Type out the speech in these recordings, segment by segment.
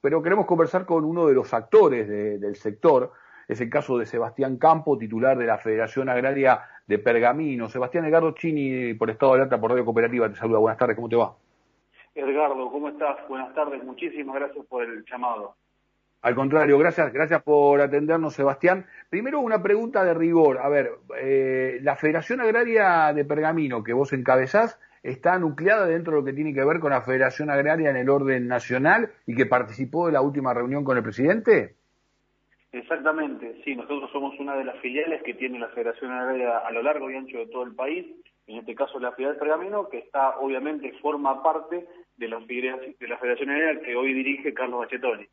pero queremos conversar con uno de los actores del sector. Es el caso de Sebastián Campo, titular de la Federación Agraria de Pergamino. Sebastián Edgardo Chini, por Estado de Alerta, por Radio Cooperativa, te saluda. Buenas tardes, ¿cómo te va? Edgardo, ¿cómo estás? Buenas tardes, muchísimas gracias por el llamado. Al contrario, gracias, gracias por atendernos, Sebastián. Primero una pregunta de rigor. A ver, eh, la Federación Agraria de Pergamino que vos encabezás está nucleada dentro de lo que tiene que ver con la Federación Agraria en el orden nacional y que participó de la última reunión con el presidente. Exactamente, sí, nosotros somos una de las filiales que tiene la Federación Agraria a lo largo y ancho de todo el país, en este caso la filial Pergamino, que está obviamente forma parte de la, de la Federación Agraria que hoy dirige Carlos Bachetoni.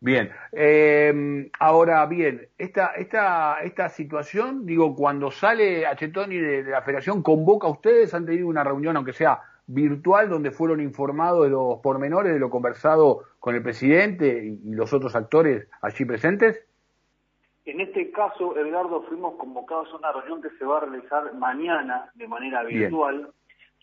Bien, eh, ahora bien, esta, esta, esta situación, digo, cuando sale Achetoni de, de, la federación, convoca a ustedes, han tenido una reunión, aunque sea virtual, donde fueron informados de los pormenores de lo conversado con el presidente y, los otros actores allí presentes. En este caso, Edgardo, fuimos convocados a una reunión que se va a realizar mañana de manera virtual.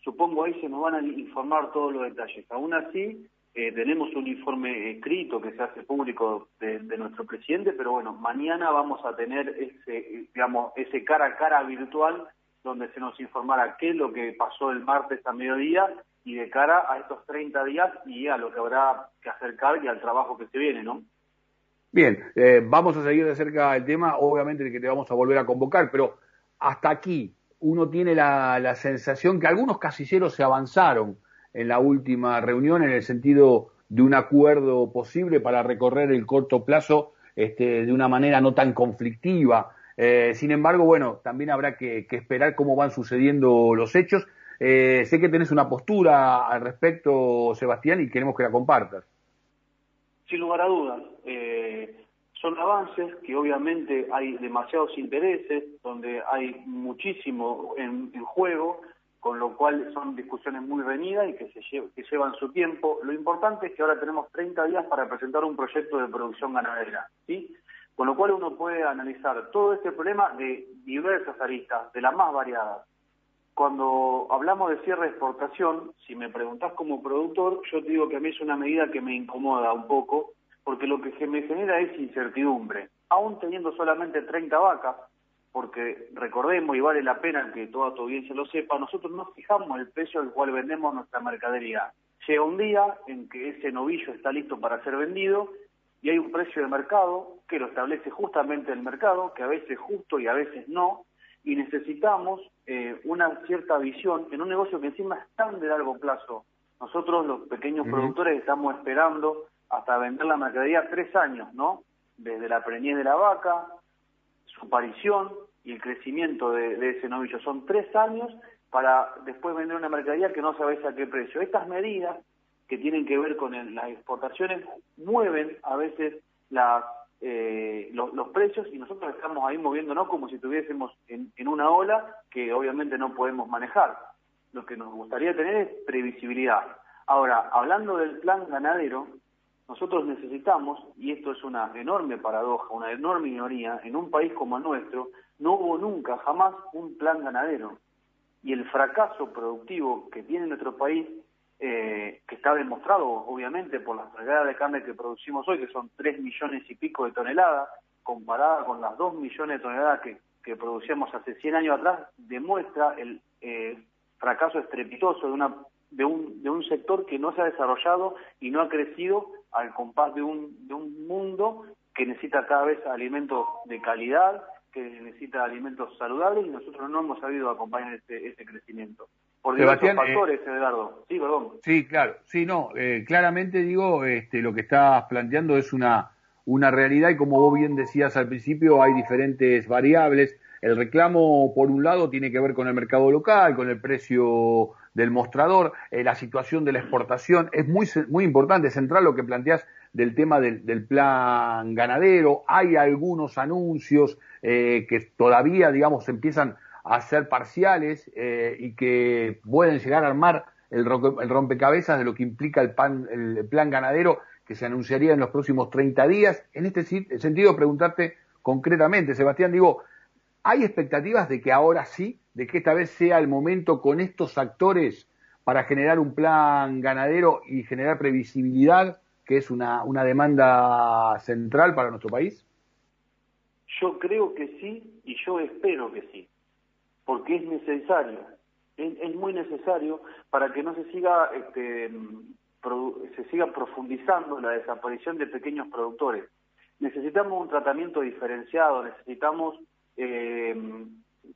Supongo ahí se nos van a informar todos los detalles. Aún así, eh, tenemos un informe escrito que se hace público de, nuestro presidente, pero bueno, mañana vamos a tener ese, digamos, ese cara a cara virtual donde se nos informará qué es lo que pasó el martes a mediodía y de cara a estos 30 días y a lo que habrá que acercar y al trabajo que se viene, ¿no? Bien, eh, vamos a seguir de cerca el tema, obviamente que te vamos a volver a convocar, pero hasta aquí uno tiene la, la sensación que algunos casilleros se avanzaron en la última reunión en el sentido de un acuerdo posible para recorrer el corto plazo este, de una manera no tan conflictiva. Eh, sin embargo, bueno, también habrá que, esperar cómo van sucediendo los hechos. Eh, sé que tenés una postura al respecto, Sebastián, y queremos que la compartas. Sin lugar a dudas. Eh, son avances que obviamente hay demasiados intereses, donde hay muchísimo en juego, con lo cual son discusiones muy venidas y que, se que llevan su tiempo. Lo importante es que ahora tenemos 30 días para presentar un proyecto de producción ganadera, ¿sí? Con lo cual uno puede analizar todo este problema de diversas aristas, de las más variadas. Cuando hablamos de cierre de exportación, si me preguntás como productor, yo te digo que a mí es una medida que me incomoda un poco, porque lo que me genera es incertidumbre. Aún teniendo solamente 30 vacas, porque recordemos y vale la pena que toda tu audiencia lo sepa, nosotros no fijamos el precio al cual vendemos nuestra mercadería. Llega un día en que ese novillo está listo para ser vendido y hay un precio de mercado que lo establece justamente el mercado, que a veces es justo y a veces no, y necesitamos eh, una cierta visión en un negocio que encima es tan de largo plazo. Nosotros los pequeños productores estamos esperando hasta vender la mercadería tres años, ¿no? Desde la preñez de la vaca, su aparición y el crecimiento de, ese novillo. Son tres años para después vender una mercadería que no sabes a qué precio. Estas medidas que tienen que ver con las exportaciones mueven a veces eh, los, precios y nosotros estamos ahí moviéndonos como si estuviésemos en una ola que obviamente no podemos manejar. Lo que nos gustaría tener es previsibilidad. Ahora, hablando del plan ganadero, nosotros necesitamos, y esto es una enorme paradoja, una enorme minoría, en un país como el nuestro, no hubo nunca, jamás, un plan ganadero. Y el fracaso productivo que tiene nuestro país, eh, que está demostrado obviamente por las toneladas de carne que producimos hoy, que son 3 millones y pico de toneladas, comparada con las 2 millones de toneladas que, producíamos hace 100 años atrás, demuestra el eh, fracaso estrepitoso de una de un, de un sector que no se ha desarrollado y no ha crecido al compás de un, de un mundo que necesita cada vez alimentos de calidad, que necesita alimentos saludables y nosotros no hemos sabido acompañar este, este crecimiento. Por diversos eh, factores, Eduardo. Sí, perdón. Sí, claro. Sí, no, eh, claramente digo, este, lo que estás planteando es una, una realidad y como vos bien decías al principio, hay diferentes variables. El reclamo, por un lado, tiene que ver con el mercado local, con el precio del mostrador, eh, la situación de la exportación. Es muy, muy importante, central lo que planteas del tema del, plan ganadero. Hay algunos anuncios eh, que todavía, digamos, empiezan a ser parciales eh, y que pueden llegar a armar el, rompecabezas de lo que implica el, el plan ganadero que se anunciaría en los próximos 30 días. En este sentido, preguntarte concretamente, Sebastián, digo, ¿hay expectativas de que ahora sí de que esta vez sea el momento con estos actores para generar un plan ganadero y generar previsibilidad que es una, una demanda central para nuestro país? Yo creo que sí y yo espero que sí, porque es necesario, es, muy necesario para que no se siga este, se siga profundizando la desaparición de pequeños productores. Necesitamos un tratamiento diferenciado, necesitamos eh,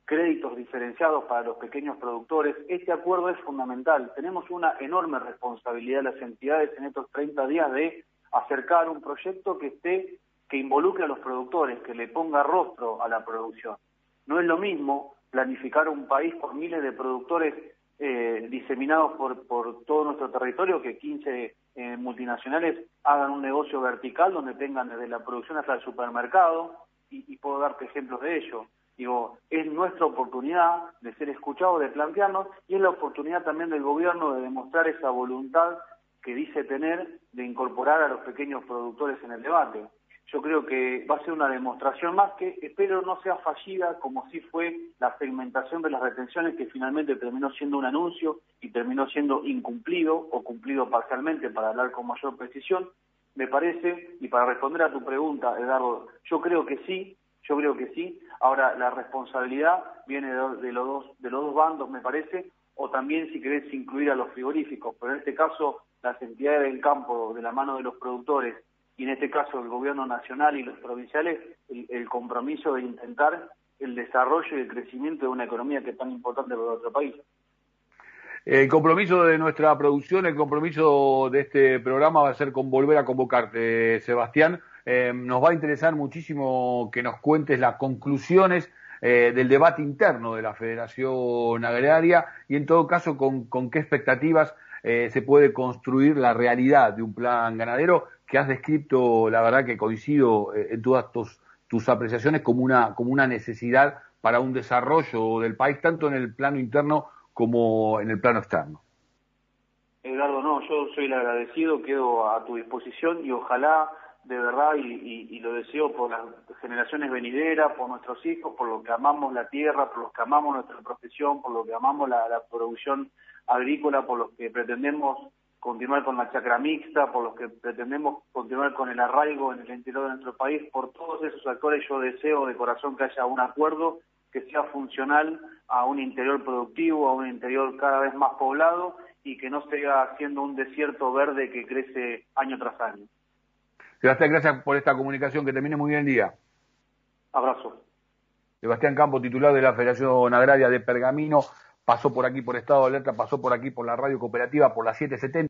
créditos diferenciados para los pequeños productores. Este acuerdo es fundamental. Tenemos una enorme responsabilidad las entidades en estos 30 días de acercar un proyecto que esté que involucre a los productores, que le ponga rostro a la producción. No es lo mismo planificar un país por miles de productores eh, diseminados por, por todo nuestro territorio que 15 eh, multinacionales hagan un negocio vertical donde tengan desde la producción hasta el supermercado y puedo darte ejemplos de ello. Digo, es nuestra oportunidad de ser escuchados, de plantearnos, y es la oportunidad también del gobierno de demostrar esa voluntad que dice tener de incorporar a los pequeños productores en el debate. Yo creo que va a ser una demostración más que espero no sea fallida como si fue la segmentación de las retenciones que finalmente terminó siendo un anuncio y terminó siendo incumplido o cumplido parcialmente para hablar con mayor precisión. Me parece, y para responder a tu pregunta, Eduardo, yo creo que sí, yo creo que sí. Ahora, la responsabilidad viene de, los, dos, de los dos bandos, me parece, o también si querés incluir a los frigoríficos, pero en este caso las entidades del campo, de la mano de los productores, y en este caso el gobierno nacional y los provinciales, el, compromiso de intentar el desarrollo y el crecimiento de una economía que es tan importante para nuestro país. El compromiso de nuestra producción, el compromiso de este programa va a ser con volver a convocarte, Sebastián, eh, nos va a interesar muchísimo que nos cuentes las conclusiones eh, del debate interno de la Federación Agraria y en todo caso con, qué expectativas eh, se puede construir la realidad de un plan ganadero que has descrito, la verdad que coincido en todas tus, tus apreciaciones como una, como una necesidad para un desarrollo del país, tanto en el plano interno como en el plano externo. Eduardo, no, yo soy el agradecido, quedo a tu disposición y ojalá de verdad y, lo deseo por las generaciones venideras, por nuestros hijos, por lo que amamos la tierra, por lo que amamos nuestra profesión, por lo que amamos la, producción agrícola, por lo que pretendemos continuar con la chacra mixta, por lo que pretendemos continuar con el arraigo en el interior de nuestro país, por todos esos actores yo deseo de corazón que haya un acuerdo que sea funcional a un interior productivo, a un interior cada vez más poblado y que no siga siendo un desierto verde que crece año tras año. Sebastián, gracias por esta comunicación. Que termine muy bien el día. Abrazo. Sebastián Campo, titular de la Federación Agraria de Pergamino, pasó por aquí por Estado de Alerta, pasó por aquí por la Radio Cooperativa, por la 770.